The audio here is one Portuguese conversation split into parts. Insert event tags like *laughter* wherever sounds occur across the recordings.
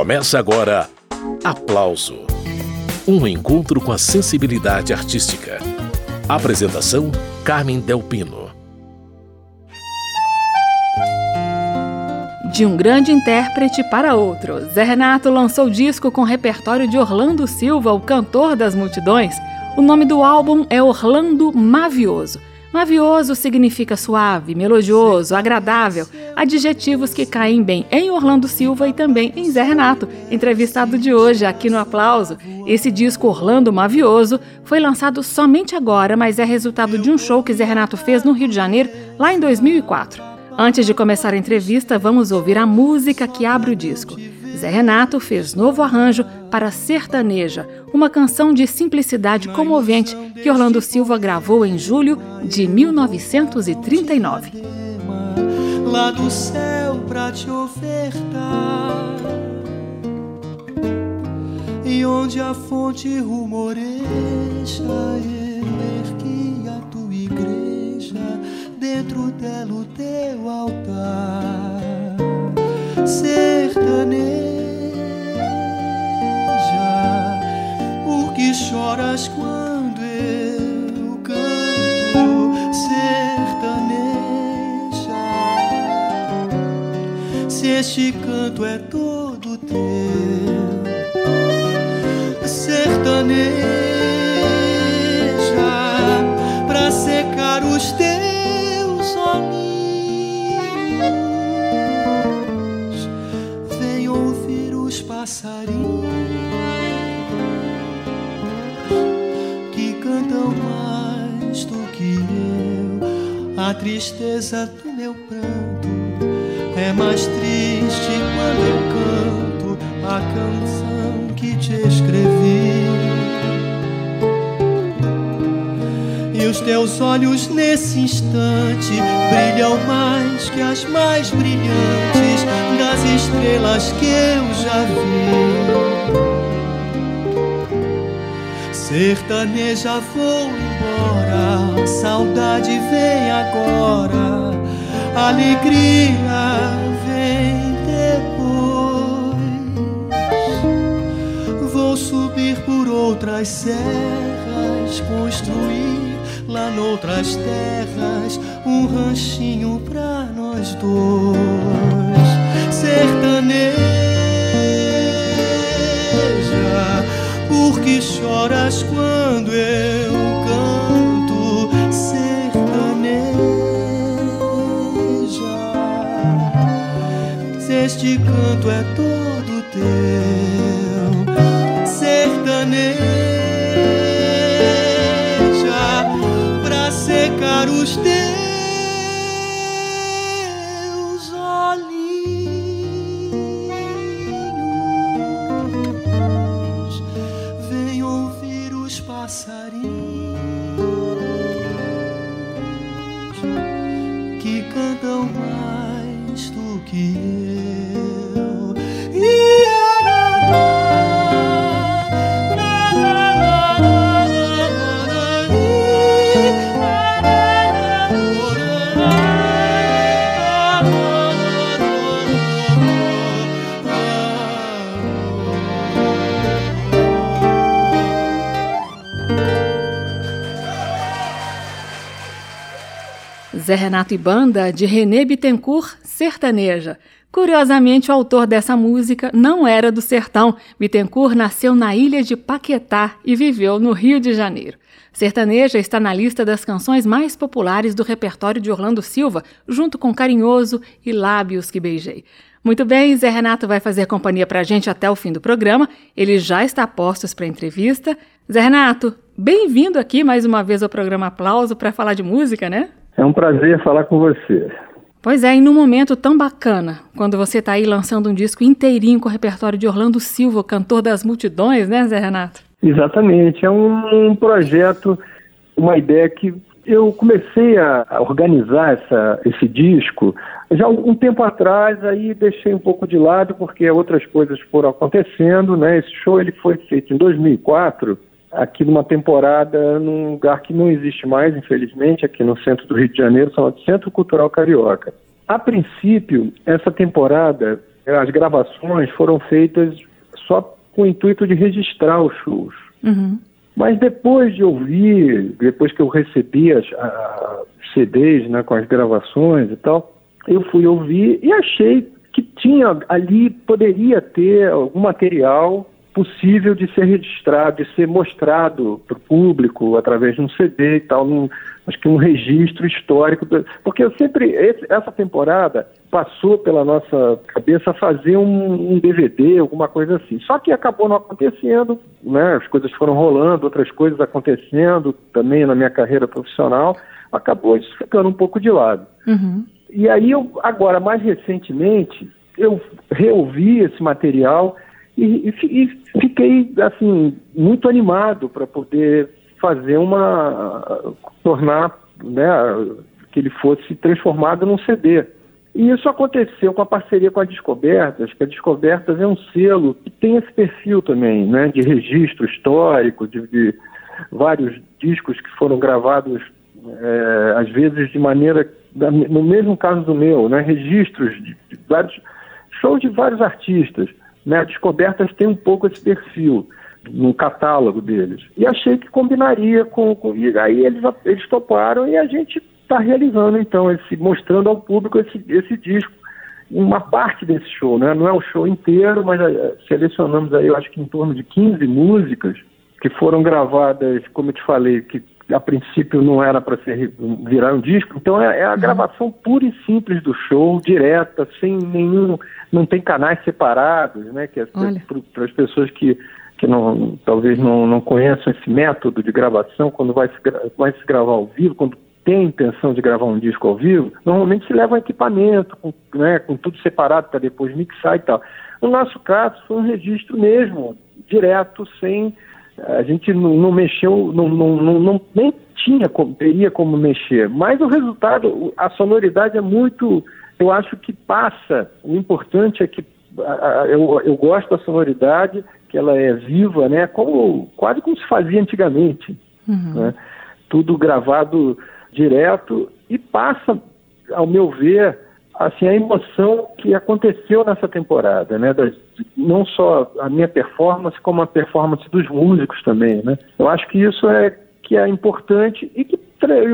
Começa agora Aplauso Um encontro com a sensibilidade artística. Apresentação: Carmen Delpino. De um grande intérprete para outro, Zé Renato lançou disco com repertório de Orlando Silva, o cantor das multidões. O nome do álbum é Orlando Mavioso. Mavioso significa suave, melodioso, agradável, adjetivos que caem bem em Orlando Silva e também em Zé Renato, entrevistado de hoje aqui no Aplauso. Esse disco Orlando Mavioso foi lançado somente agora, mas é resultado de um show que Zé Renato fez no Rio de Janeiro lá em 2004. Antes de começar a entrevista, vamos ouvir a música que abre o disco. Zé Renato fez novo arranjo para Sertaneja, uma canção de simplicidade comovente que Orlando Silva gravou em julho de 1939. Lá do céu pra te ofertar E onde a fonte rumoreja Eu ergui a tua igreja Dentro dela o teu altar Sertaneja que choras quando eu canto sertaneja. Se este canto é todo teu, sertaneja, pra secar os teus olhinhos, ouvir os passarinhos. A tristeza do meu pranto é mais triste quando eu canto a canção que te escrevi. E os teus olhos nesse instante brilham mais que as mais brilhantes das estrelas que eu já vi. Sertaneja vou embora, saudade vem agora, alegria vem depois. Vou subir por outras serras, construir lá noutras terras um ranchinho pra nós dois. Sertaneja, por que choras quando eu este canto é todo teu, sertaneja, Zé Renato e Banda, de René Bittencourt, sertaneja. Curiosamente, o autor dessa música não era do sertão. Bittencourt nasceu na ilha de Paquetá e viveu no Rio de Janeiro. Sertaneja está na lista das canções mais populares do repertório de Orlando Silva, junto com Carinhoso e Lábios que Beijei. Muito bem, Zé Renato vai fazer companhia para a gente até o fim do programa. Ele já está postos para entrevista. Zé Renato, bem-vindo aqui mais uma vez ao programa Aplauso para falar de música, né? É um prazer falar com você. Pois é, e num momento tão bacana, quando você está aí lançando um disco inteirinho com o repertório de Orlando Silva, cantor das multidões, né, Zé Renato? Exatamente, é um, projeto, uma ideia que eu comecei a organizar essa, esse disco já um tempo atrás, aí deixei um pouco de lado porque outras coisas foram acontecendo, né? Esse show ele foi feito em 2004 aqui numa temporada num lugar que não existe mais, infelizmente, aqui no centro do Rio de Janeiro, chamado Centro Cultural Carioca. A princípio, essa temporada as gravações foram feitas só com o intuito de registrar os shows. Uhum. Mas depois de ouvir, depois que eu recebi as a, CDs né, com as gravações e tal, eu fui ouvir e achei que tinha ali, poderia ter algum material possível de ser registrado, de ser mostrado para o público através de um CD e tal, num, acho que um registro histórico, porque eu sempre, esse, essa temporada passou pela nossa cabeça fazer um, um, DVD, alguma coisa assim. Só que acabou não acontecendo, né? As coisas foram rolando, outras coisas acontecendo também na minha carreira profissional, acabou isso ficando um pouco de lado. Uhum. E aí eu, agora mais recentemente, eu reouvi esse material e, e, e fiquei assim muito animado para poder fazer uma tornar né, que ele fosse transformado num CD. E isso aconteceu com a parceria com a Descobertas, que a Descobertas é um selo que tem esse perfil também, né, de registro histórico, de, de vários discos que foram gravados, é, às vezes de maneira, no mesmo caso do meu, né, registros de, de vários shows de vários artistas. Né? Descobertas tem um pouco esse perfil no catálogo deles. E achei que combinaria com. com e aí eles, eles toparam e a gente está realizando, então, esse, mostrando ao público esse, esse disco. Uma parte desse show, né? não é o show inteiro, mas uh, selecionamos aí, eu acho que em torno de 15 músicas que foram gravadas, como eu te falei, que a princípio não era para virar um disco, então é, é a uhum. gravação pura e simples do show, direta, sem nenhum não tem canais separados, né? Que é para as pessoas que, que não, talvez não, não conheçam esse método de gravação, quando vai se, vai se gravar ao vivo, quando tem intenção de gravar um disco ao vivo, normalmente se leva um equipamento, com, né, com tudo separado para depois mixar e tal. No nosso caso, foi um registro mesmo, direto, sem. A gente não, não mexeu, não, não, não, não, nem tinha como, teria como mexer. Mas o resultado, a sonoridade é muito eu acho que passa, o importante é que eu, eu gosto da sonoridade, que ela é viva, né? Como, quase como se fazia antigamente. Uhum. Né? Tudo gravado direto e passa, ao meu ver, assim, a emoção que aconteceu nessa temporada, né? Das, não só a minha performance, como a performance dos músicos também, né? Eu acho que isso é que é importante e que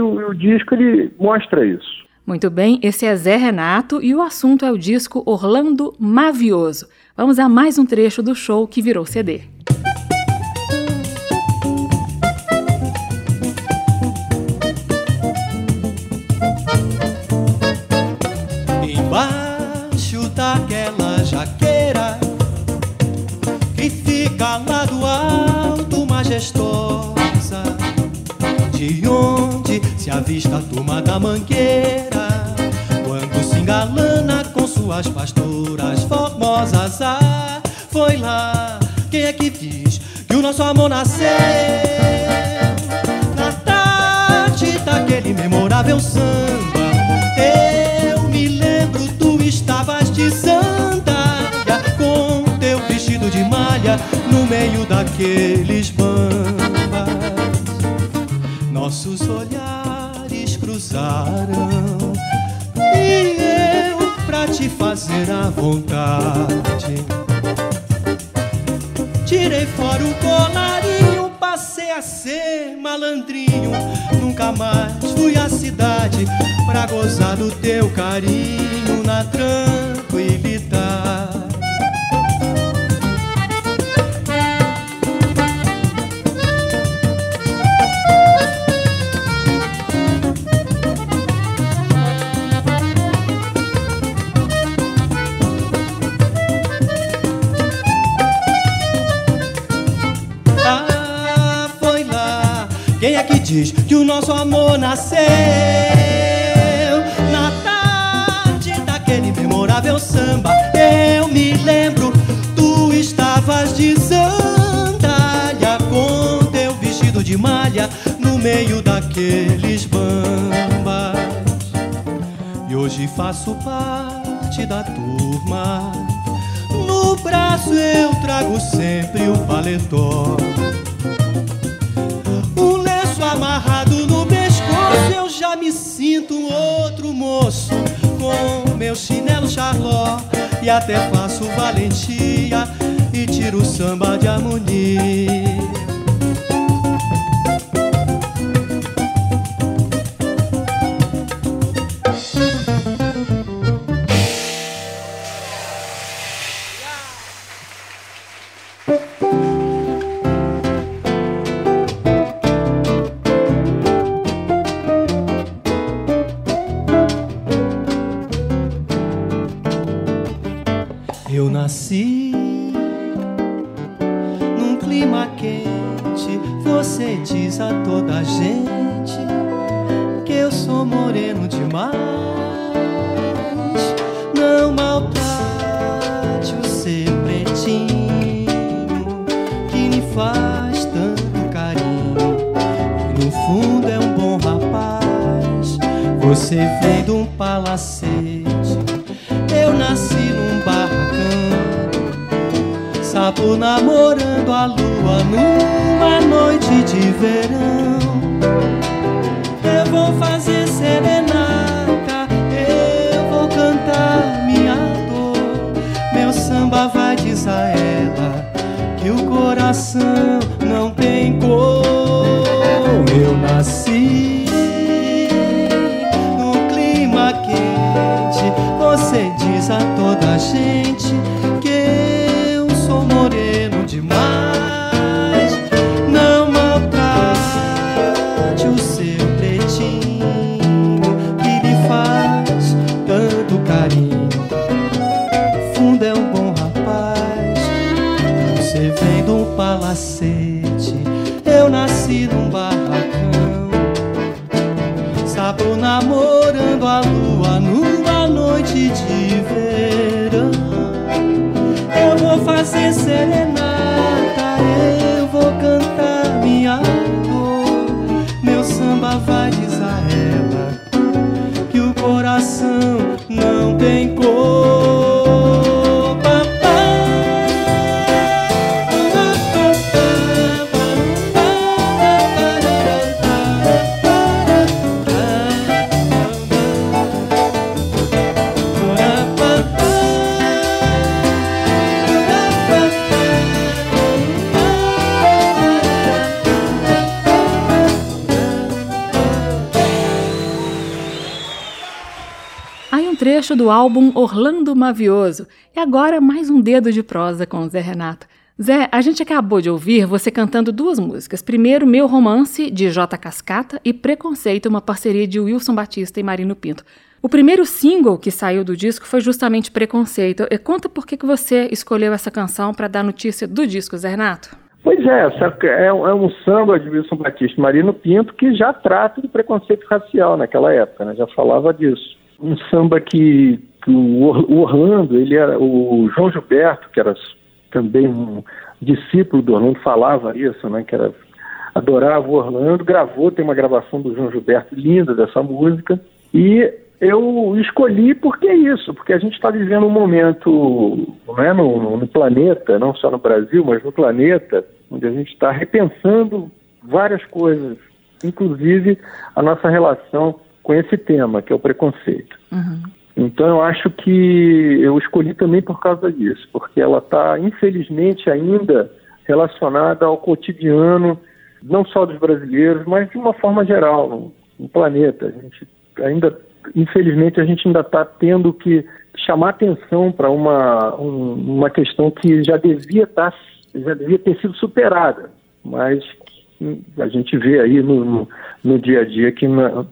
o, o disco ele mostra isso. Muito bem, esse é Zé Renato e o assunto é o disco Orlando Mavioso. Vamos a mais um trecho do show que virou CD. De onde se avista a turma da mangueira engalana com suas pastoras formosas. Ah, foi lá, quem é que diz que o nosso amor nasceu? Na tarde daquele memorável samba, eu me lembro, tu estavas de sandália com teu vestido de malha no meio daqueles bambas. Nossos olhares cruzaram te fazer a vontade. Tirei fora o colarinho, passei a ser malandrinho. Nunca mais fui à cidade pra gozar do teu carinho na tranquilidade. Diz que o nosso amor nasceu na tarde daquele memorável samba. Eu me lembro, tu estavas de sandália com teu vestido de malha no meio daqueles bambas. E hoje faço parte da turma. No braço eu trago sempre o paletó com meu chinelo charló e até faço valentia e tiro samba de harmonia. Você vem de um palacete, eu nasci num barracão. Sabo namorando a lua numa noite de verão. Eu vou fazer serenata, eu vou cantar minha dor. Meu samba vai dizer a ela que o coração trecho do álbum Orlando Mavioso. E agora mais um dedo de prosa com Zé Renato. Zé, a gente acabou de ouvir você cantando duas músicas. Primeiro, Meu Romance, de J. Cascata, e Preconceito, uma parceria de Wilson Batista e Marino Pinto. O primeiro single que saiu do disco foi justamente Preconceito. E conta por que, que você escolheu essa canção para dar notícia do disco, Zé Renato. Pois é, é, é um samba de Wilson Batista e Marino Pinto que já trata de preconceito racial naquela época, né? já falava disso um samba que, que o Orlando, ele era o João Gilberto, que era também um discípulo do Orlando, falava isso, né, que era adorava o Orlando, gravou, tem uma gravação do João Gilberto linda dessa música, e eu escolhi porque é isso, porque a gente está vivendo um momento não é, no, no, planeta, não só no Brasil, mas no planeta, onde a gente está repensando várias coisas, inclusive a nossa relação com esse tema, que é o preconceito. Uhum. Então eu acho que eu escolhi também por causa disso, porque ela está, infelizmente, ainda relacionada ao cotidiano, não só dos brasileiros, mas de uma forma geral, no, no planeta. A gente ainda, infelizmente, a gente ainda está tendo que chamar atenção para uma, um, uma questão que já devia estar, tá, já devia ter sido superada, mas a gente vê aí no, no, no dia a dia que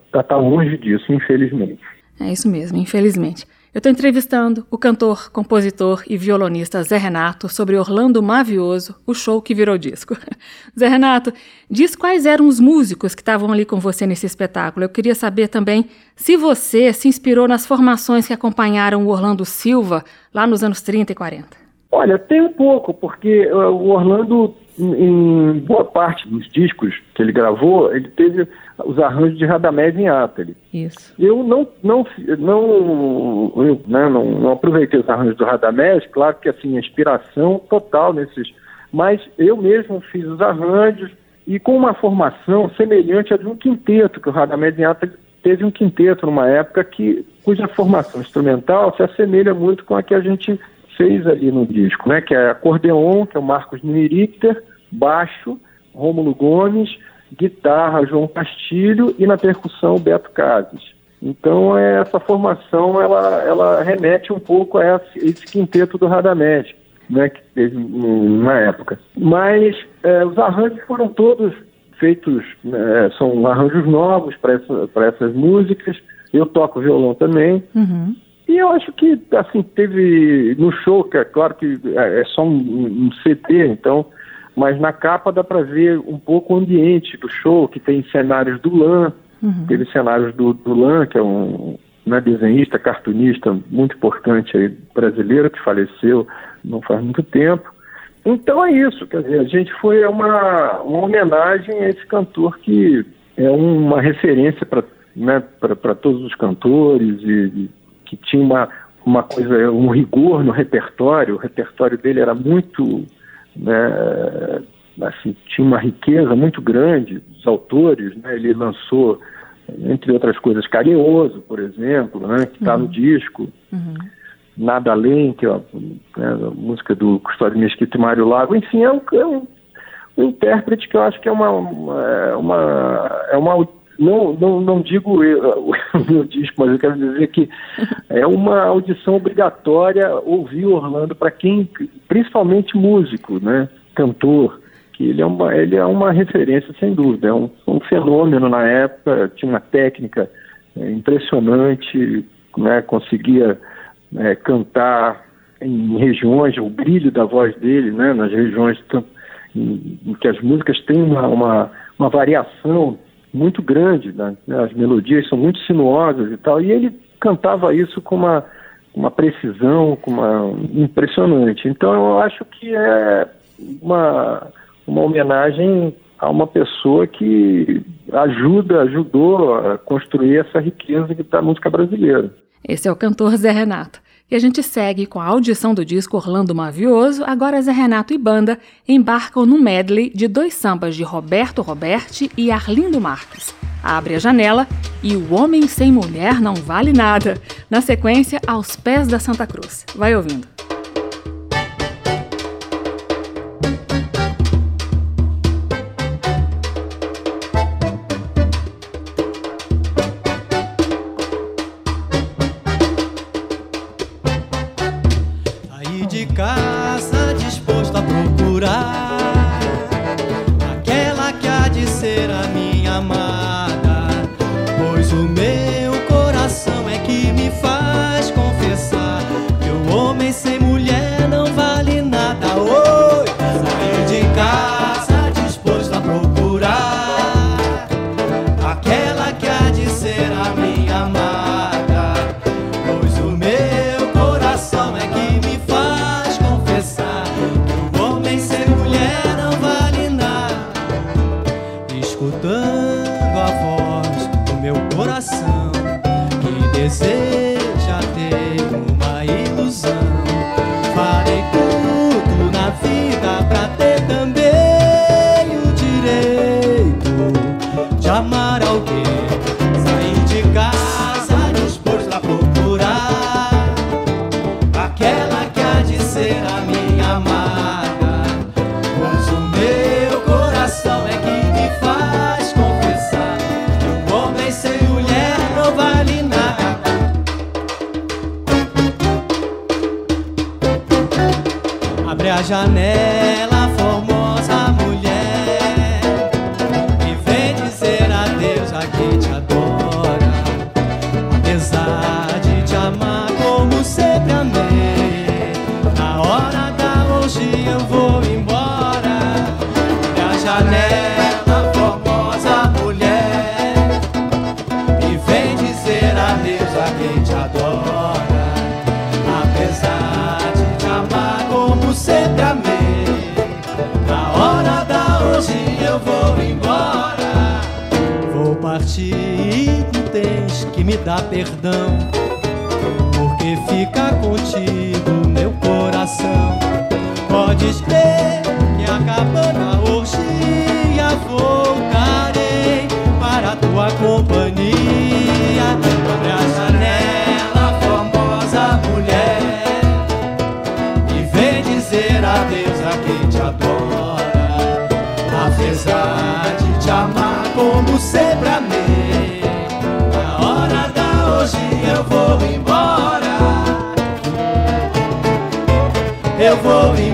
está tá longe disso, infelizmente. É isso mesmo, infelizmente. Eu estou entrevistando o cantor, compositor e violonista Zé Renato sobre Orlando Mavioso, o show que virou disco. *laughs* Zé Renato, diz quais eram os músicos que estavam ali com você nesse espetáculo. Eu queria saber também se você se inspirou nas formações que acompanharam o Orlando Silva lá nos anos 30 e 40. Olha, tem um pouco, porque uh, o Orlando, em boa parte dos discos que ele gravou, ele teve os arranjos de Radamés em Ateli. Isso. Eu não não não, eu, né, não, não aproveitei os arranjos do Radamés, claro que assim, inspiração total nesses, mas eu mesmo fiz os arranjos e com uma formação semelhante à de um quinteto que o Radamés em Ateli teve um quinteto numa época que cuja formação instrumental se assemelha muito com a que a gente fez ali no disco, né? Que é acordeon, que é o Marcos Nimirichter, baixo, Rômulo Gomes, guitarra João Castilho e na percussão Beto Cases. Então essa formação ela, ela remete um pouco a esse, esse quinteto do Radamés, né, que teve na época. Mas é, os arranjos foram todos feitos, né, são arranjos novos para essa, essas músicas. Eu toco violão também. Uhum. E eu acho que, assim, teve no show, que é claro que é, é só um, um CD, então, mas na capa dá para ver um pouco o ambiente do show, que tem cenários do Lan, uhum. teve cenários do, do Lan, que é um né, desenhista, cartunista muito importante aí, brasileiro, que faleceu não faz muito tempo. Então é isso, quer dizer, a gente foi uma, uma homenagem a esse cantor que é uma referência para né, todos os cantores e, e que tinha uma, uma coisa, um rigor no repertório, o repertório dele era muito, né, assim, tinha uma riqueza muito grande dos autores, né, ele lançou, entre outras coisas, Carinhoso, por exemplo, né, que está uhum. no disco, uhum. Nada Além, que é a, né, a música do Custódio Mesquita e Mário Lago, enfim, é um, é um, um intérprete que eu acho que é uma, uma, é uma, é uma não, não, não digo eu, *laughs* meu disco, mas eu quero dizer que é uma audição obrigatória ouvir Orlando para quem, principalmente músico, né, cantor, que ele é uma, ele é uma referência sem dúvida, é um, um fenômeno na época, tinha uma técnica é, impressionante, né, conseguia é, cantar em regiões, o brilho da voz dele, né, nas regiões em, em que as músicas têm uma, uma, uma variação muito grande, né? as melodias são muito sinuosas e tal, e ele cantava isso com uma, uma precisão, com uma impressionante. Então eu acho que é uma, uma homenagem a uma pessoa que ajuda, ajudou a construir essa riqueza que está a música brasileira. Esse é o cantor Zé Renato. E a gente segue com a audição do disco Orlando Mavioso. Agora Zé Renato e banda embarcam no medley de dois sambas de Roberto Roberti e Arlindo Marques. Abre a janela e O Homem Sem Mulher Não Vale Nada. Na sequência, Aos Pés da Santa Cruz. Vai ouvindo. Eu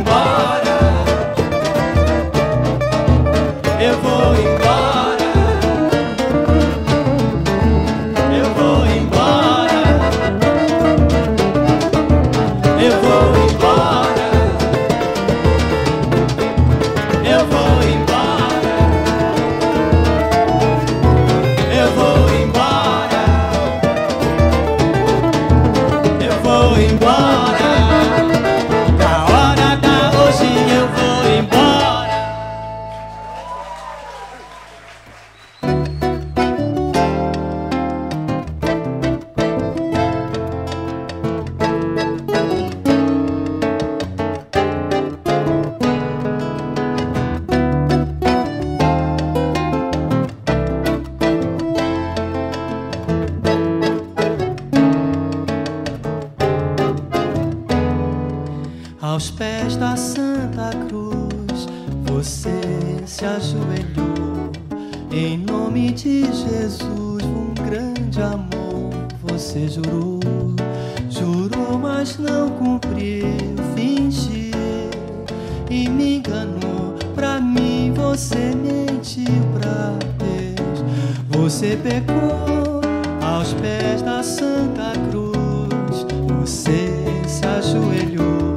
aos pés da Santa Cruz. Você se ajoelhou.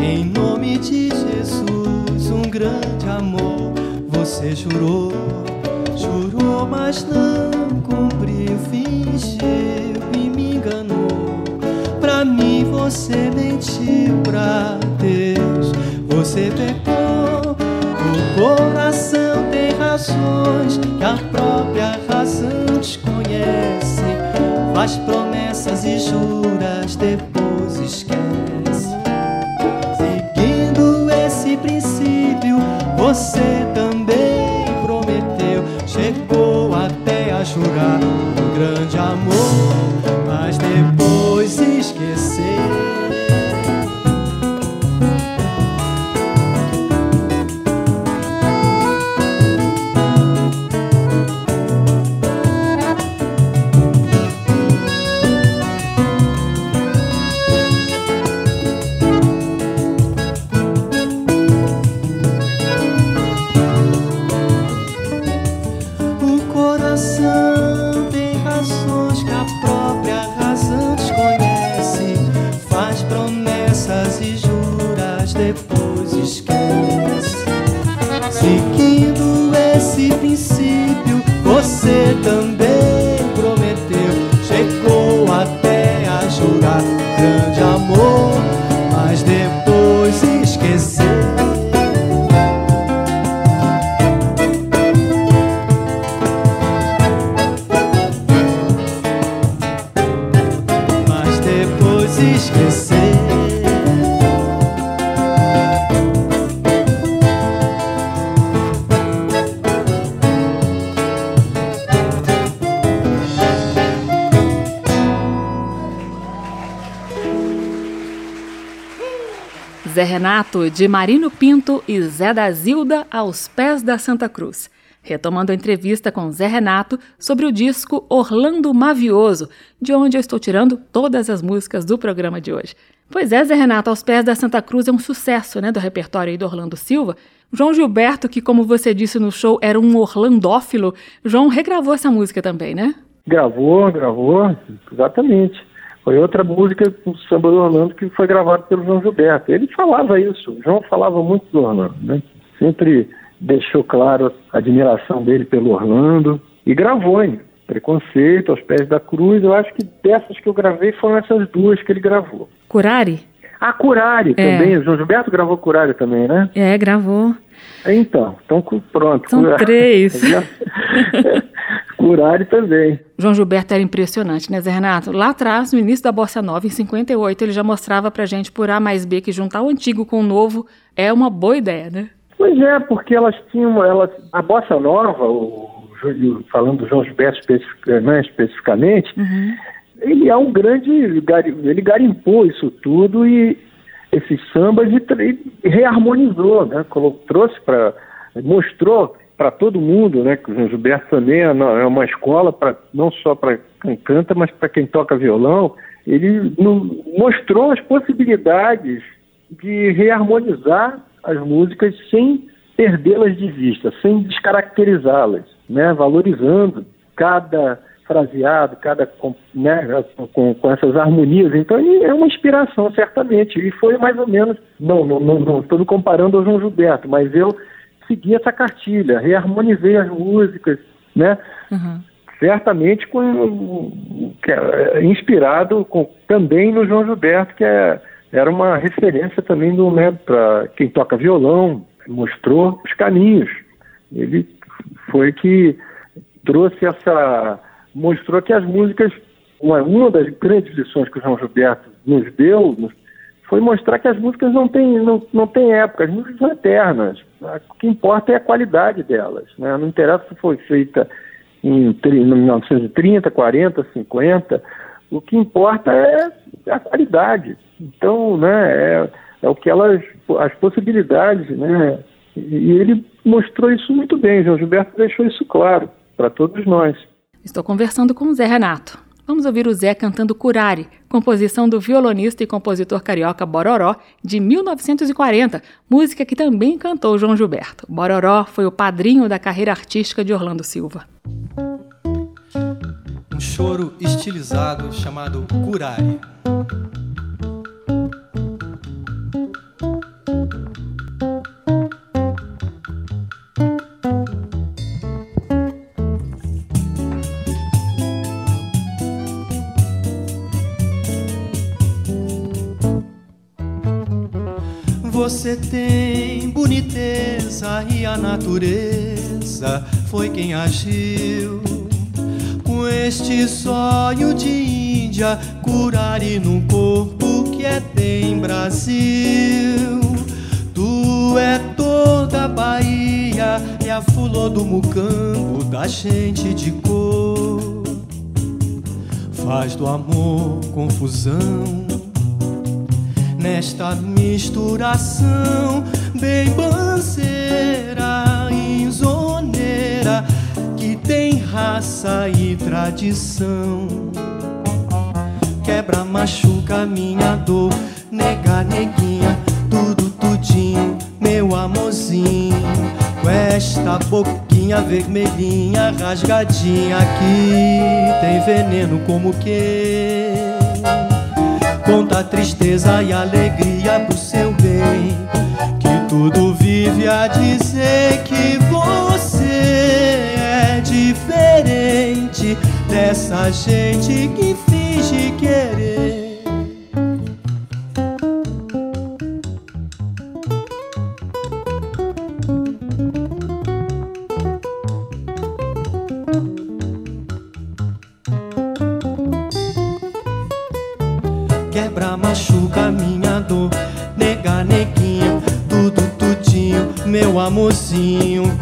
Em nome de Jesus, um grande amor você jurou, jurou, mas não cumpriu, fingiu e me enganou. Pra mim você mentiu pra Deus, você pecou. O coração tem razões que a própria razão desconhece. Faz promessas e juras, depois esquece. Seguindo esse princípio, você também prometeu, chegou até a jurar um grande amor, depois esquecer. Zé Renato, de Marino Pinto e Zé da Zilda aos pés da Santa Cruz. Retomando a entrevista com Zé Renato sobre o disco Orlando Mavioso, de onde eu estou tirando todas as músicas do programa de hoje. Pois é, Zé Renato, aos pés da Santa Cruz é um sucesso, né, do repertório aí do Orlando Silva. João Gilberto, que como você disse no show, era um orlandófilo, João regravou essa música também, né? Gravou, gravou, exatamente. Foi outra música do samba do Orlando que foi gravada pelo João Gilberto. Ele falava isso, o João falava muito do Orlando, né? Sempre deixou claro a admiração dele pelo Orlando e gravou, hein? Preconceito, aos pés da cruz. Eu acho que dessas que eu gravei foram essas duas que ele gravou. Curari? Ah, Curari É. também. O João Gilberto gravou Curari também, né? É, gravou. Então, então pronto. São Curari. três. *laughs* Curari também. João Gilberto era impressionante, né, Zé Renato? Lá atrás, no início da Bossa Nova, em 58, ele já mostrava pra gente por A mais B que juntar o antigo com o novo é uma boa ideia, né? Pois é, porque elas tinham, elas, a bossa nova, o, falando do João Gilberto especific- né, especificamente, ele é um grande, ele garimpou isso tudo e esses sambas e, reharmonizou, né? trouxe para mostrou para todo mundo, né? Que o Gilberto também é, é uma escola para não só para quem canta, mas para quem toca violão. Ele mostrou as possibilidades de reharmonizar as músicas sem perdê-las de vista, sem descaracterizá-las, né? Valorizando cada fraseado, cada né, com, com, essas harmonias. Então é uma inspiração, certamente. E foi mais ou menos, não, não, não, não estou me comparando ao João Gilberto, mas eu segui essa cartilha, reharmonizei as músicas, né? Uhum. Certamente com, que é, inspirado com, também no João Gilberto, que é, era uma referência também do né, para quem toca violão, mostrou os caminhos. Ele foi que trouxe essa mostrou que as músicas, uma, uma das grandes lições que o João Gilberto nos deu foi mostrar que as músicas não têm não, não tem época, as músicas são eternas. O que importa é a qualidade delas. Né? Não interessa se foi feita em 1930, 40, 50, o que importa é a qualidade. Então, né, é, é o que elas, as possibilidades, né? E ele mostrou isso muito bem, João Gilberto deixou isso claro para todos nós. Estou conversando com o Zé Renato. Vamos ouvir o Zé cantando Curare, composição do violonista e compositor carioca Bororó, de 1940, música que também cantou João Gilberto. Bororó foi o padrinho da carreira artística de Orlando Silva. Um choro estilizado chamado Curare. Você tem boniteza e a natureza foi quem agiu com este sonho de Índia curar e num corpo que é tem Brasil. Tu é toda a Bahia e a fulô do mucambo da gente de cor. Faz do amor confusão nesta misturação bem banceira, insoneira, que tem raça e tradição. Quebra, machuca minha dor, nega, neguinha, tudo, tudinho, meu amorzinho. Com esta boquinha vermelhinha, rasgadinha aqui, tem veneno como que Conta a tristeza e a alegria pro seu bem. Que tudo vive a dizer que você é diferente dessa gente que finge querer.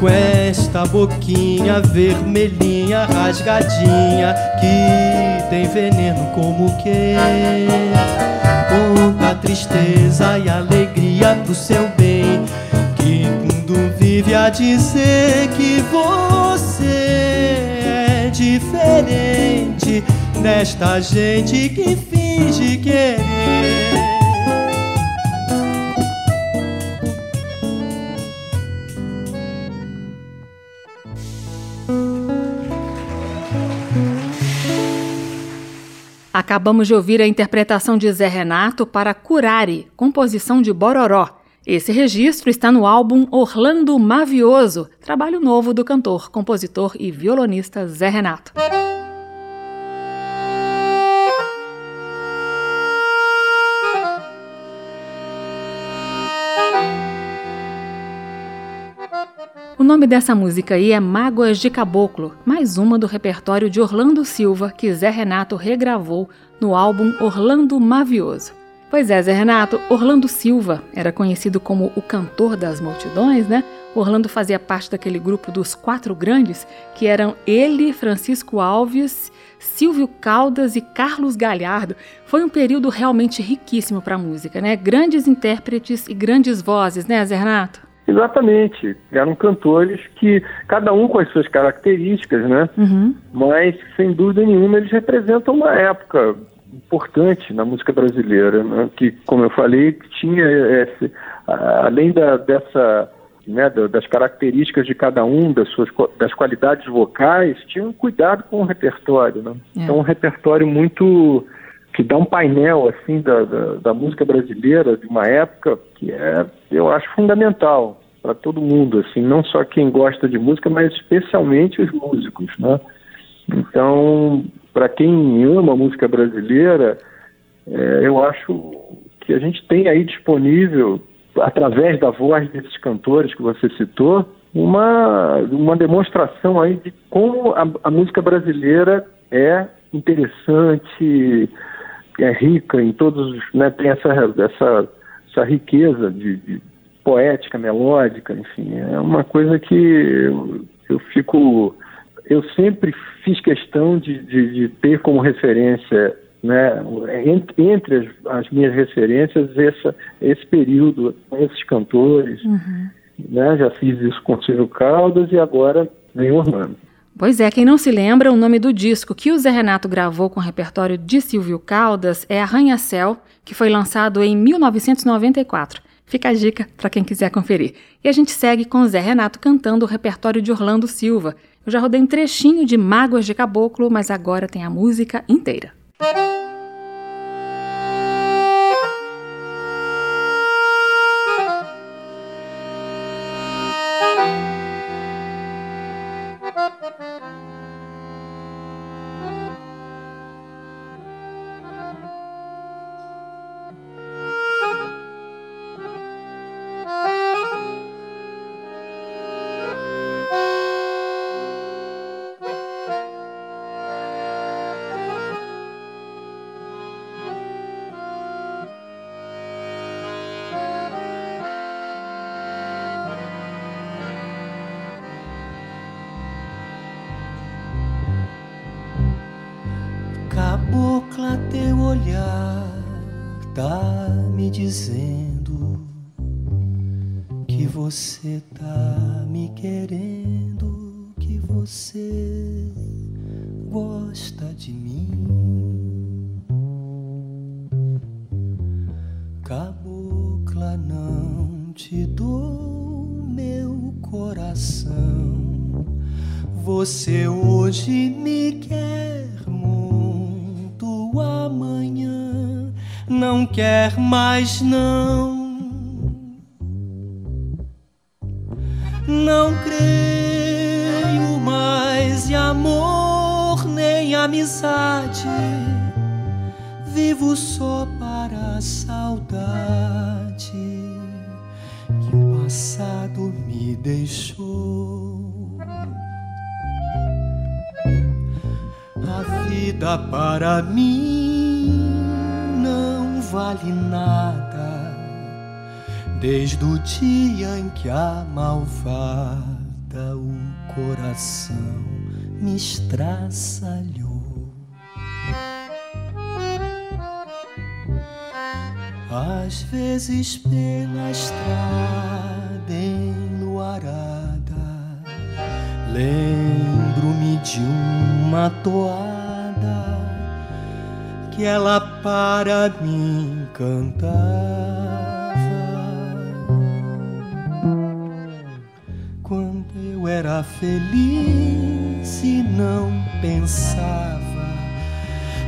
Com esta boquinha vermelhinha, rasgadinha, que tem veneno como que Conta tristeza e alegria pro seu bem, que mundo vive a dizer que você é diferente desta gente que finge querer. Acabamos de ouvir a interpretação de Zé Renato para Curare, composição de Bororó. Esse registro está no álbum Orlando Mavioso, trabalho novo do cantor, compositor e violonista Zé Renato. O nome dessa música aí é Mágoas de Caboclo, mais uma do repertório de Orlando Silva que Zé Renato regravou no álbum Orlando Mavioso. Pois é, Zé Renato, Orlando Silva era conhecido como o cantor das multidões, né? Orlando fazia parte daquele grupo dos quatro grandes, que eram ele, Francisco Alves, Silvio Caldas e Carlos Galhardo. Foi um período realmente riquíssimo para a música, né? Grandes intérpretes e grandes vozes, né, Zé Renato? Exatamente. Eram cantores que, cada um com as suas características, né? Uhum. Mas, sem dúvida nenhuma, eles representam uma época importante na música brasileira, né? que, como eu falei, tinha esse, além da, dessa né, das características de cada um, das suas das qualidades vocais, tinha um cuidado com o repertório, né? É. Então um repertório muito que dá um painel assim da, da, da música brasileira de uma época que é, eu acho fundamental para todo mundo, assim, não só quem gosta de música, mas especialmente os músicos, né? Então, para quem ama a música brasileira, é, eu acho que a gente tem aí disponível, através da voz desses cantores que você citou, uma, uma demonstração aí de como a, a música brasileira é interessante, é rica em todos, né, tem essa, essa, essa riqueza de, de poética, melódica, enfim, é uma coisa que eu, eu fico eu sempre fiz questão de, de, de ter como referência, né, entre, entre as, as, minhas referências, essa, esse período, esses cantores. Uhum. Né, já fiz isso com Silvio Caldas e agora vem Orlando. Pois é, quem não se lembra, o nome do disco que o Zé Renato gravou com o repertório de Silvio Caldas é Arranha-Céu, que foi lançado em 1994. Fica a dica para quem quiser conferir. E a gente segue com Zé Renato cantando o repertório de Orlando Silva, eu já rodei um trechinho de Mágoas de Caboclo, mas agora tem a música inteira. Dizendo que você tá me querendo, que você gosta de mim. Cabocla, não te dou meu coração. Você hoje me quer mais não. Não creio mais em amor nem amizade. Vivo só para a saudade que o passado me deixou. A vida para mim desde o dia em que a malvada o coração me estraçalhou. Às vezes pela estrada enluarada lembro-me de uma toada que ela para mim cantava. Feliz e não pensava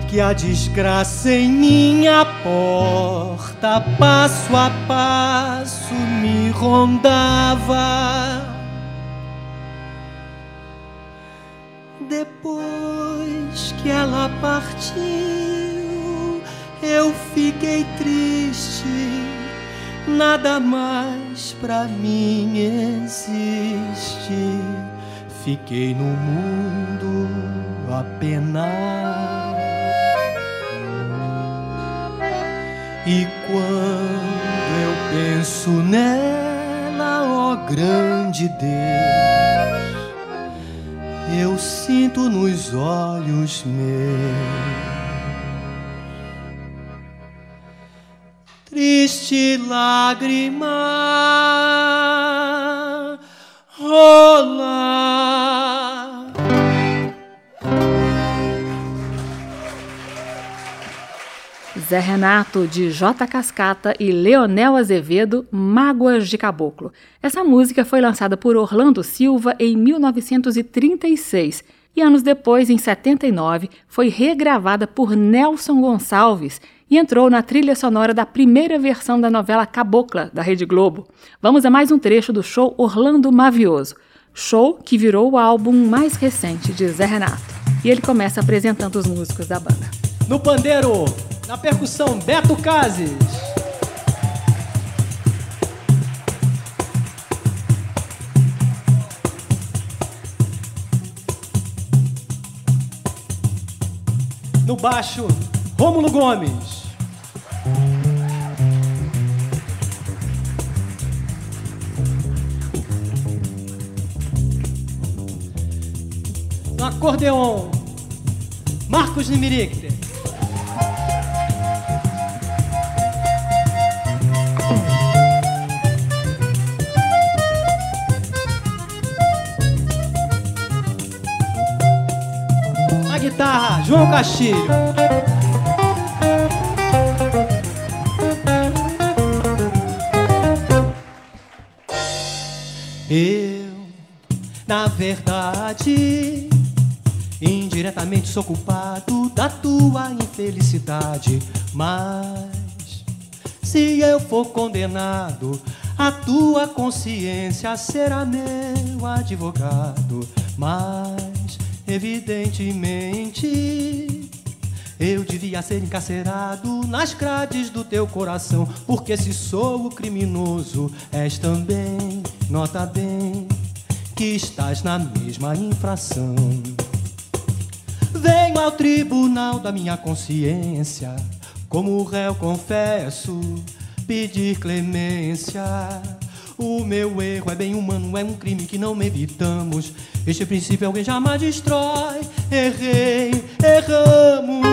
que a desgraça em minha porta, passo a passo, me rondava. Depois que ela partiu eu fiquei triste, nada mais pra mim existe. Fiquei no mundo a penar. E quando eu penso nela, ó grande Deus, eu sinto nos olhos meus triste lágrima rolar. Zé Renato, de J. Cascata e Leonel Azevedo, Mágoas de Caboclo. Essa música foi lançada por Orlando Silva em 1936 e anos depois, em 79, foi regravada por Nelson Gonçalves e entrou na trilha sonora da primeira versão da novela Cabocla, da Rede Globo. Vamos a mais um trecho do show Orlando Mavioso, show que virou o álbum mais recente de Zé Renato. E ele começa apresentando os músicos da banda. No pandeiro, na percussão, Beto Cases. No baixo, Rômulo Gomes. No acordeon, Marcos Nimiric. Na guitarra, João Castilho. Verdade, indiretamente sou culpado da tua infelicidade. Mas, se eu for condenado, a tua consciência será meu advogado. Mas, evidentemente, eu devia ser encarcerado nas grades do teu coração, porque se sou o criminoso, és também, nota bem, que estás na mesma infração. Venho ao tribunal da minha consciência, como réu confesso, pedir clemência. O meu erro é bem humano, é um crime que não evitamos. Este princípio alguém jamais destrói. Errei, erramos.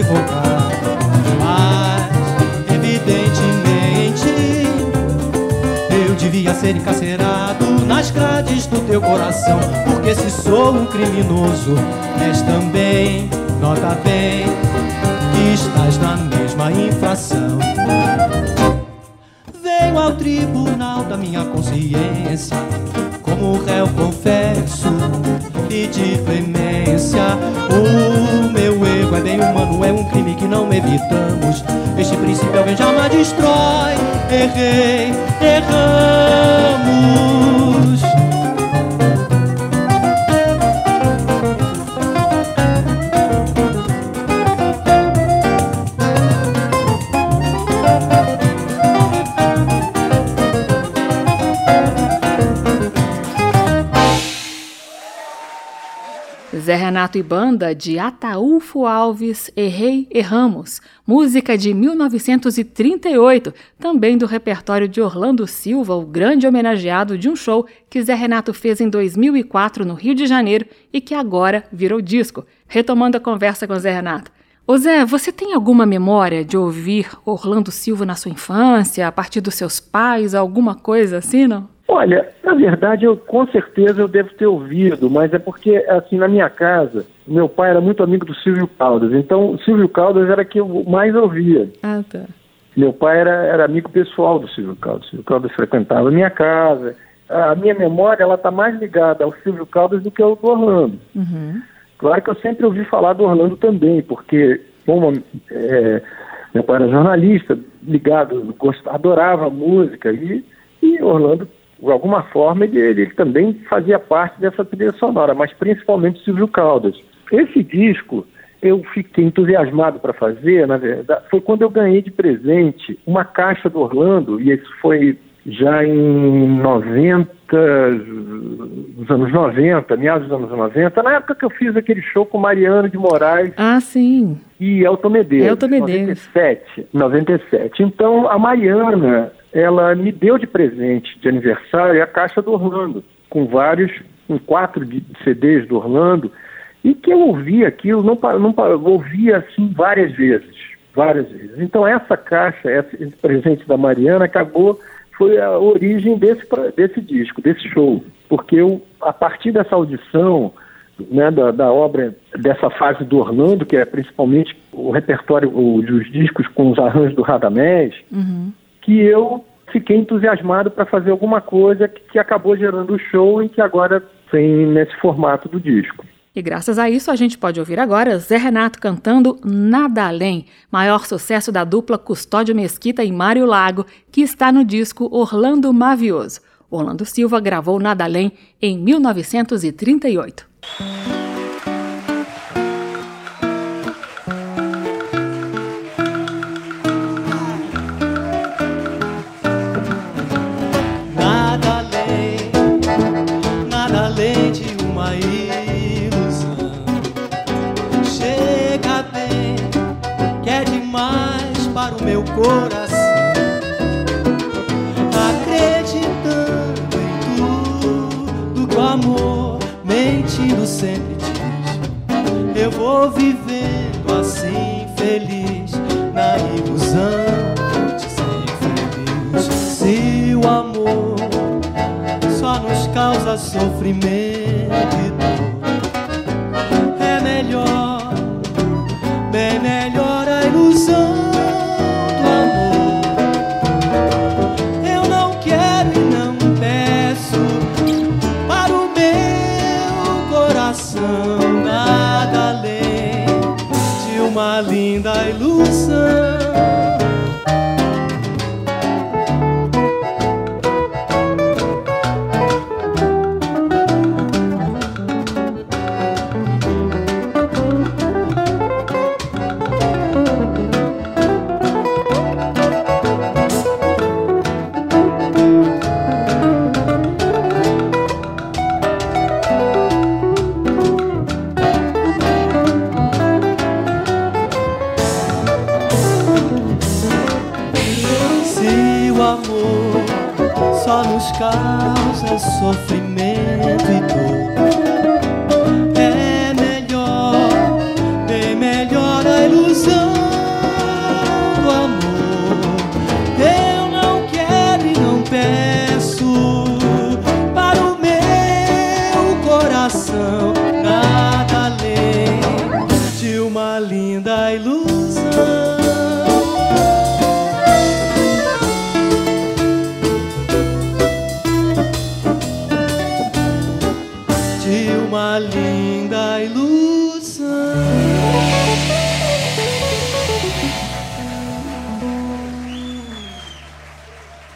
Advogado. Mas, evidentemente, eu devia ser encarcerado nas grades do teu coração. Porque se sou um criminoso, és também, nota bem, que estás na mesma infração. Venho ao tribunal da minha consciência, como réu confesso, pedir clemência. O meu erro é bem humano, é um crime que não evitamos. Este princípio alguém jamais destrói. Errei, erramos. Zé Renato e Banda de Ataúfo Alves, Errei, Erramos, música de 1938, também do repertório de Orlando Silva, o grande homenageado de um show que Zé Renato fez em 2004 no Rio de Janeiro e que agora virou disco. Retomando a conversa com Zé Renato. Ô Zé, você tem alguma memória de ouvir Orlando Silva na sua infância, a partir dos seus pais, alguma coisa assim, não? Olha, na verdade, eu com certeza eu devo ter ouvido, mas é porque, assim, na minha casa, meu pai era muito amigo do Silvio Caldas, então o Silvio Caldas era quem eu mais ouvia. Ah, tá. Meu pai era, era amigo pessoal do Silvio Caldas, o Silvio Caldas frequentava a minha casa. A minha memória, ela está mais ligada ao Silvio Caldas do que ao do Orlando. Uhum. Claro que eu sempre ouvi falar do Orlando também, porque, como é, meu pai era jornalista, ligado, gost, adorava música, e, e Orlando de alguma forma, ele, ele, também fazia parte dessa trilha sonora, mas principalmente Silvio Caldas. Esse disco, eu fiquei entusiasmado para fazer, na verdade, foi quando eu ganhei de presente uma caixa do Orlando, e isso foi já em 90, nos anos 90, meados dos anos 90, na época que eu fiz aquele show com Mariano de Moraes. Ah, sim. E Elton Medeiros. Elton Medeiros. 97, 97. Então, a Mariana, ela me deu de presente de aniversário a caixa do Orlando, com vários, com quatro CDs do Orlando, e que eu ouvia aquilo, não, não ouvia assim várias vezes, várias vezes. Então, essa caixa, esse presente da Mariana acabou foi a origem desse, desse disco, desse show. Porque eu, a partir dessa audição, né, da, da, obra, dessa fase do Orlando, que é principalmente o repertório, os discos com os arranjos do Radamés, uhum. Que eu fiquei entusiasmado para fazer alguma coisa que, que acabou gerando o show e que agora vem nesse formato do disco. E graças a isso a gente pode ouvir agora Zé Renato cantando Nada Além, maior sucesso da dupla Custódio Mesquita e Mário Lago, que está no disco Orlando Mavioso. Orlando Silva gravou Nada Além em 1938. Coração, acreditando em tudo que o amor mentindo sempre diz. Eu vou vivendo assim feliz na ilusão de ser. Se o amor só nos causa sofrimento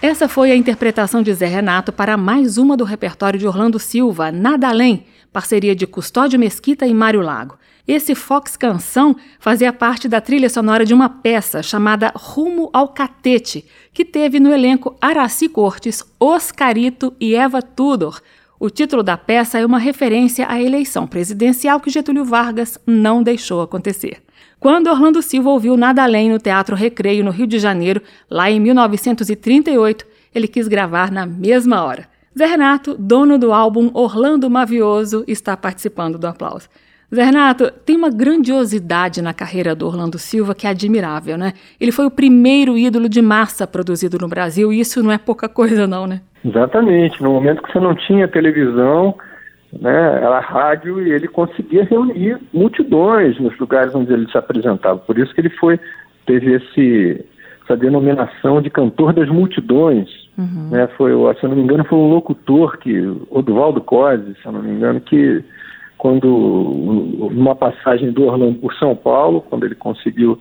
Essa foi a interpretação de Zé Renato para mais uma do repertório de Orlando Silva, Nada Além, parceria de Custódio Mesquita e Mário Lago. Esse Fox Canção fazia parte da trilha sonora de uma peça chamada Rumo ao Catete, que teve no elenco Araci Cortes, Oscarito e Eva Tudor. O título da peça é uma referência à eleição presidencial que Getúlio Vargas não deixou acontecer. Quando Orlando Silva ouviu Nada Além no Teatro Recreio, no Rio de Janeiro, lá em 1938, ele quis gravar na mesma hora. Zé Renato, dono do álbum Orlando Mavioso, está participando do aplauso. Zé Renato, tem uma grandiosidade na carreira do Orlando Silva que é admirável, né? Ele foi o primeiro ídolo de massa produzido no Brasil e isso não é pouca coisa, não, né? Exatamente. No momento que você não tinha televisão, né, era rádio e ele conseguia reunir multidões nos lugares onde ele se apresentava. Por isso que ele foi teve esse essa denominação de cantor das multidões. Uhum. Né, foi, se eu não me engano, foi um locutor que Oduvaldo Cosi, se eu não me engano, que quando numa passagem do Orlando por São Paulo, quando ele conseguiu,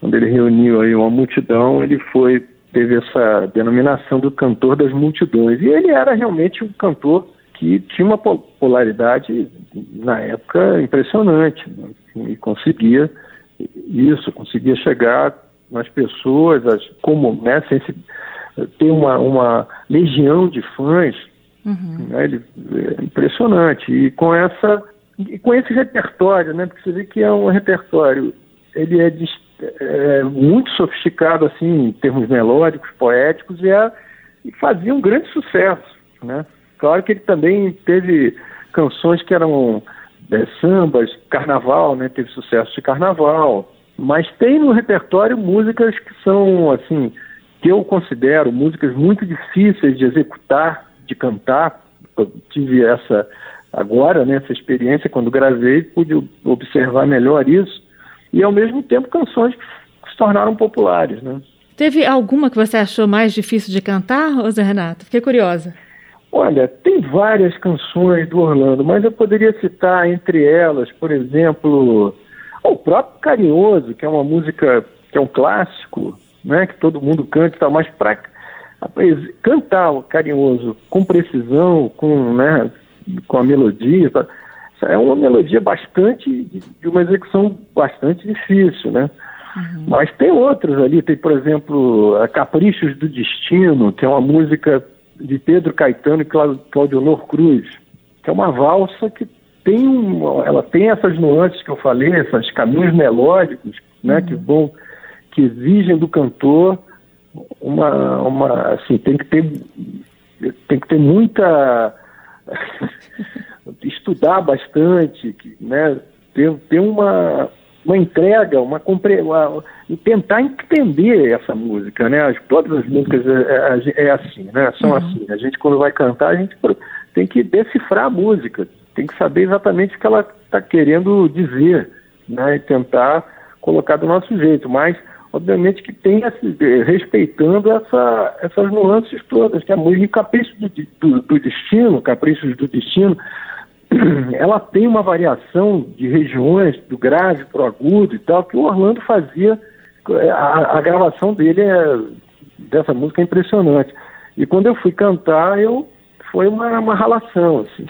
quando ele reuniu aí uma multidão, ele foi teve essa denominação do cantor das multidões. E ele era realmente um cantor que tinha uma popularidade na época, impressionante. Né? E conseguia isso, conseguia chegar nas pessoas, as, como né, sem se, ter uma, uma legião de fãs. Uhum. Né, ele, é impressionante. E com essa e com esse repertório, né, porque você vê que é um repertório, ele é, de, é muito sofisticado assim em termos melódicos, poéticos e, é, e fazia um grande sucesso, né? Claro que ele também teve canções que eram é, sambas, carnaval, né? Teve sucesso de carnaval. Mas tem no repertório músicas que são, assim, que eu considero músicas muito difíceis de executar, de cantar. Eu tive essa agora, né, essa experiência, quando gravei, pude observar melhor isso. E, ao mesmo tempo, canções que se tornaram populares, né? Teve alguma que você achou mais difícil de cantar, Zé Renato? Fiquei curiosa. Olha, tem várias canções do Orlando, mas eu poderia citar entre elas, por exemplo, o próprio Carinhoso, que é uma música que é um clássico, né, que todo mundo canta, tá, mas para cantar o Carinhoso com precisão, com, né, com a melodia, é uma melodia bastante, de uma execução bastante difícil, né? Uhum. Mas tem outros ali, tem, por exemplo, Caprichos do Destino, que é uma música de Pedro Caetano e Claudionor Cruz, que é uma valsa que tem um, ela tem essas nuances que eu falei, esses caminhos melódicos, né, uhum. que vão que exigem do cantor uma uma assim, tem que ter tem que ter muita *laughs* estudar bastante, né, ter, ter uma uma entrega, uma, uma e tentar entender essa música, né? As, todas as músicas é, é, é assim, né? São uhum. assim. A gente quando vai cantar, a gente tem que decifrar a música, tem que saber exatamente o que ela está querendo dizer, né? E tentar colocar do nosso jeito. Mas, obviamente, que tem respeitando essa, essas nuances todas, que a música Capricho do, do, do Destino, Caprichos do Destino, *clears throat* ela tem uma variação de regiões, do grave para o agudo e tal, que o Orlando fazia. A, a gravação dele é, dessa música é impressionante. E quando eu fui cantar, eu foi uma, uma ralação. Assim.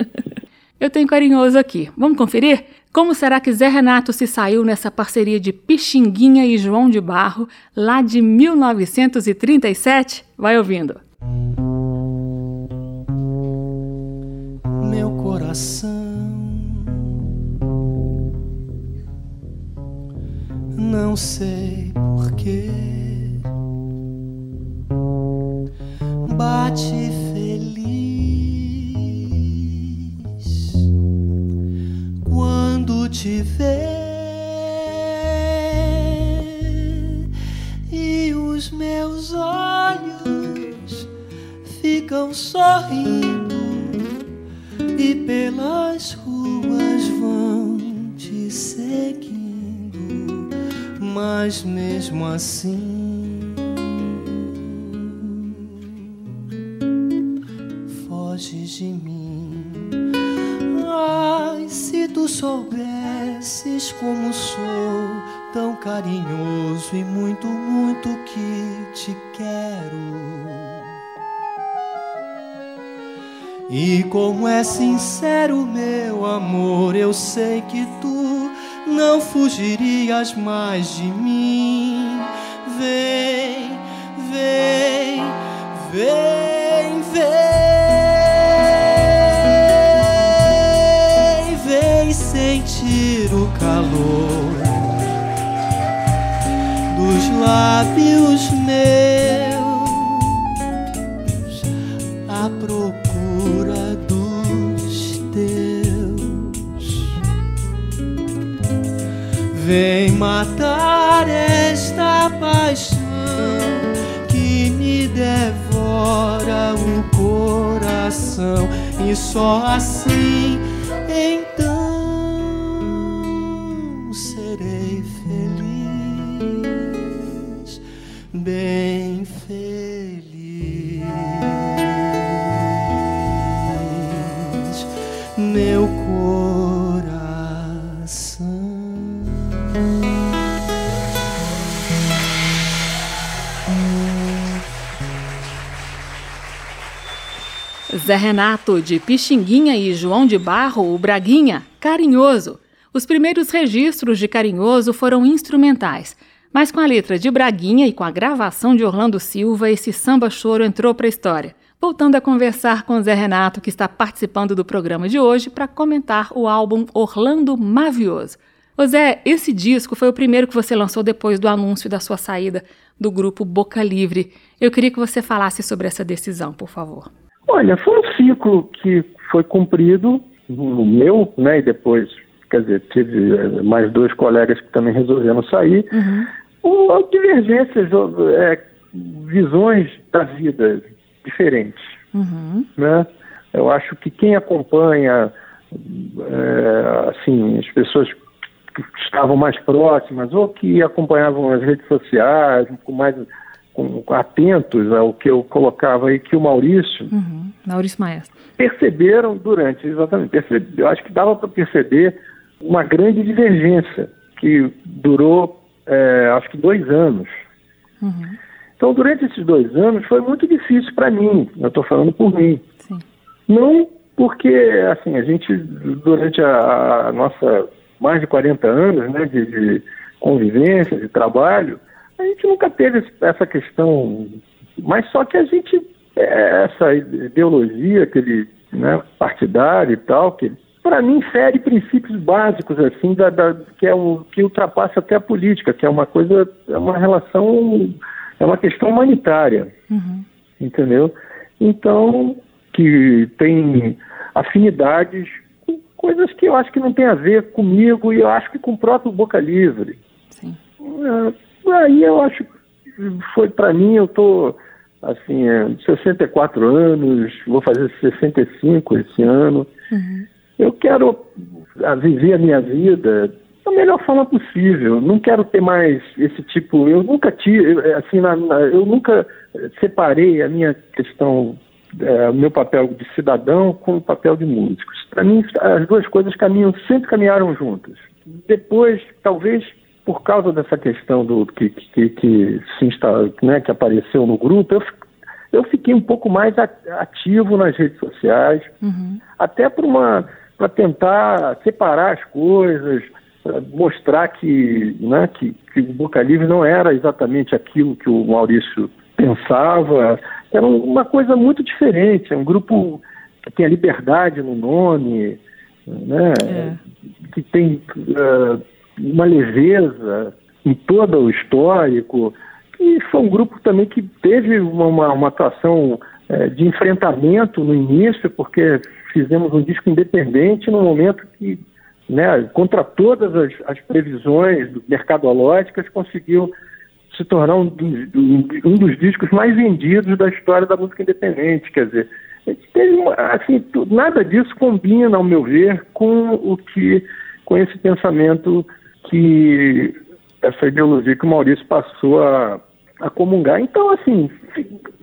*laughs* eu tenho carinhoso aqui. Vamos conferir? Como será que Zé Renato se saiu nessa parceria de Pixinguinha e João de Barro, lá de 1937? Vai ouvindo. Coração. Não sei porquê. Bate feliz quando te vê. E os meus olhos ficam sorrindo e pelas ruas vão te seguindo, mas mesmo assim foges de mim. Ai, se tu soubesses como sou, tão carinhoso e muito, muito que te quero. E como é sincero meu amor, eu sei que tu não fugirias mais de mim. Vem, vem, vem, vem, vem sentir o calor dos lábios meus matar esta paixão que me devora o coração, e só assim então serei feliz, bem Zé Renato de Pixinguinha e João de Barro, o Braguinha, Carinhoso. Os primeiros registros de Carinhoso foram instrumentais, mas com a letra de Braguinha e com a gravação de Orlando Silva, esse samba choro entrou para a história. Voltando a conversar com Zé Renato, que está participando do programa de hoje, para comentar o álbum Orlando Mavioso. Ô Zé, esse disco foi o primeiro que você lançou depois do anúncio da sua saída do grupo Boca Livre. Eu queria que você falasse sobre essa decisão, por favor. Olha, foi um ciclo que foi cumprido, no meu, né, e depois, quer dizer, tive eh, mais dois colegas que também resolveram sair. Uhum. Divergências, é, visões da vida diferentes. Uhum. Né? Eu acho que quem acompanha, é, assim, as pessoas que estavam mais próximas ou que acompanhavam as redes sociais com mais com, atentos ao que eu colocava aí que o Maurício uhum. Maurício Maestro perceberam durante exatamente percebe, eu acho que dava para perceber uma grande divergência que durou é, acho que dois anos uhum. então durante esses dois anos foi muito difícil para mim eu estou falando por mim Sim. não porque assim a gente durante a, a nossa mais de 40 anos né de, de convivência de trabalho a gente nunca teve essa questão, mas só que a gente, é, essa ideologia aquele né, partidária e tal, que para mim fere princípios básicos assim da, da, que é um que ultrapassa até a política, que é uma coisa, é uma relação, é uma questão humanitária, uhum. entendeu? Então que tem afinidades com coisas que eu acho que não tem a ver comigo e eu acho que com o próprio Boca Livre. Sim. É, Aí eu acho que foi para mim, eu tô assim, 64 é, anos, vou fazer 65 esse ano. Uhum. Eu quero ah, viver a minha vida da melhor forma possível. Não quero ter mais esse tipo. Eu nunca tive, assim, na, na, eu nunca separei a minha questão, é, o meu papel de cidadão com o papel de músico. Para mim, as duas coisas caminham, sempre caminharam juntas. Depois, talvez por causa dessa questão do que, que, que se instala, né, que apareceu no grupo, eu, eu fiquei um pouco mais ativo nas redes sociais, uhum. até para tentar separar as coisas, mostrar que, né, que, que o Boca Livre não era exatamente aquilo que o Maurício pensava, era uma coisa muito diferente, é um grupo que tem a liberdade no nome, né, é. que tem uh, uma leveza em todo o histórico. E foi um grupo também que teve uma, uma atuação é, de enfrentamento no início, porque fizemos um disco independente no momento que, né, contra todas as, as previsões mercadológicas, conseguiu se tornar um dos, um dos, discos mais vendidos da história da música independente. Quer dizer, assim, nada disso combina, ao meu ver, com o que com esse pensamento que essa ideologia que o Maurício passou a, a comungar. Então, assim,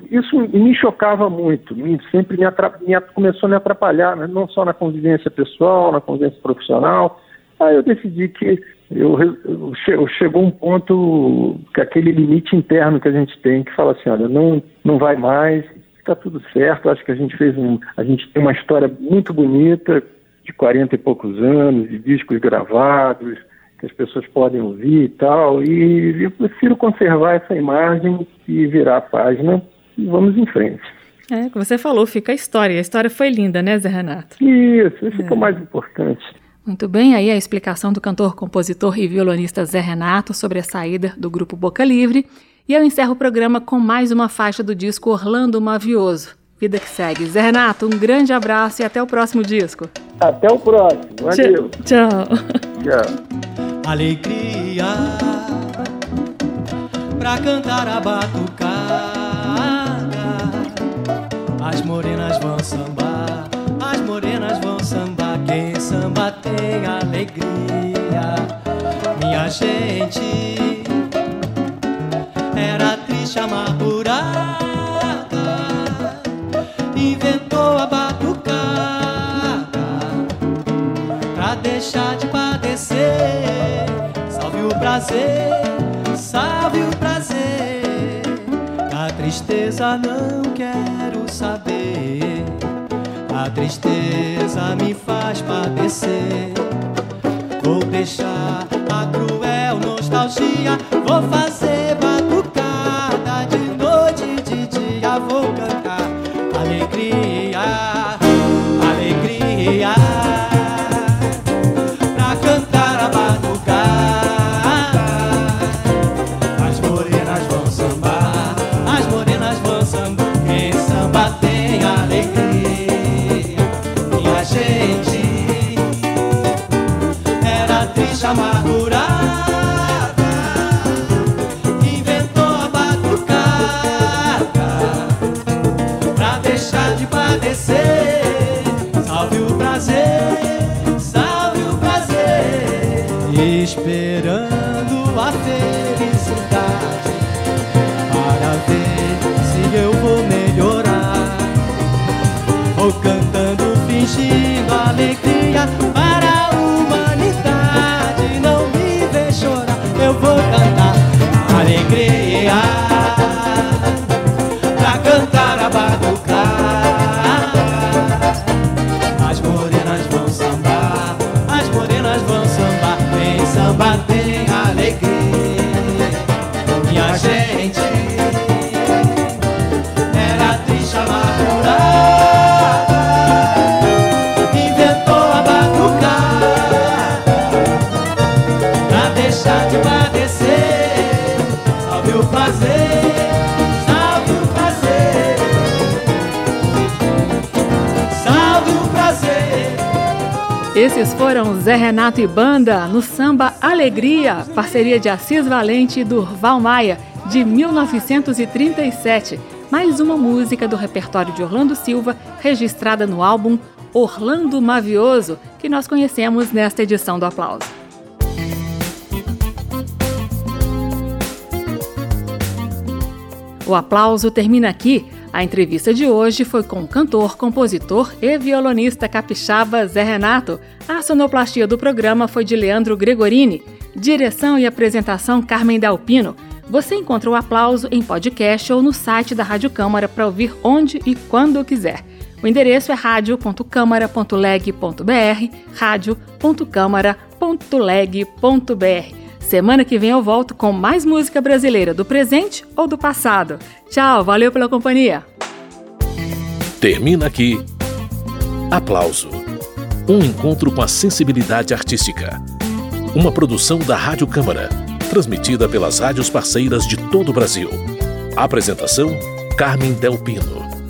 isso me chocava muito, sempre me, me começou a me atrapalhar, né? não só na convivência pessoal, na convivência profissional. Aí eu decidi que eu, eu, chegou um ponto que aquele limite interno que a gente tem, que fala assim, olha, não, não vai mais, está tudo certo, acho que a gente fez um. A gente tem uma história muito bonita, de 40 e poucos anos, de discos gravados, que as pessoas podem ouvir e tal, e eu prefiro conservar essa imagem e virar a página e vamos em frente. É, como você falou, fica a história. A história foi linda, né, Zé Renato? Isso, isso é. é o mais importante. Muito bem, aí a explicação do cantor, compositor e violonista Zé Renato sobre a saída do grupo Boca Livre. E eu encerro o programa com mais uma faixa do disco Orlando Mavioso. Vida que segue. Zé Renato, um grande abraço e até o próximo disco. Até o próximo. Valeu. Tchau. Tchau alegria pra cantar a batucada. As morenas vão sambar, as morenas vão sambar. Quem samba tem alegria, minha gente. Era triste, amargurada, prazer, salve o prazer. Da tristeza não quero saber. A tristeza me faz padecer. Vou deixar a cruel nostalgia. Vou fazer fingindo alegria para Esses foram Zé Renato e Banda no samba Alegria, parceria de Assis Valente e Durval Maia, de 1937. Mais uma música do repertório de Orlando Silva, registrada no álbum Orlando Mavioso, que nós conhecemos nesta edição do Aplauso. O aplauso termina aqui. A entrevista de hoje foi com o cantor, compositor e violonista capixaba Zé Renato. A sonoplastia do programa foi de Leandro Gregorini. Direção e apresentação Carmen Dalpino. Você encontra o aplauso em podcast ou no site da Rádio Câmara para ouvir onde e quando quiser. O endereço é radio.câmara.leg.br, radio.câmara.leg.br. Semana que vem eu volto com mais música brasileira do presente ou do passado. Tchau, valeu pela companhia. Termina aqui. Aplauso. Um encontro com a sensibilidade artística. Uma produção da Rádio Câmara, transmitida pelas rádios parceiras de todo o Brasil. Apresentação: Carmen Del Pino.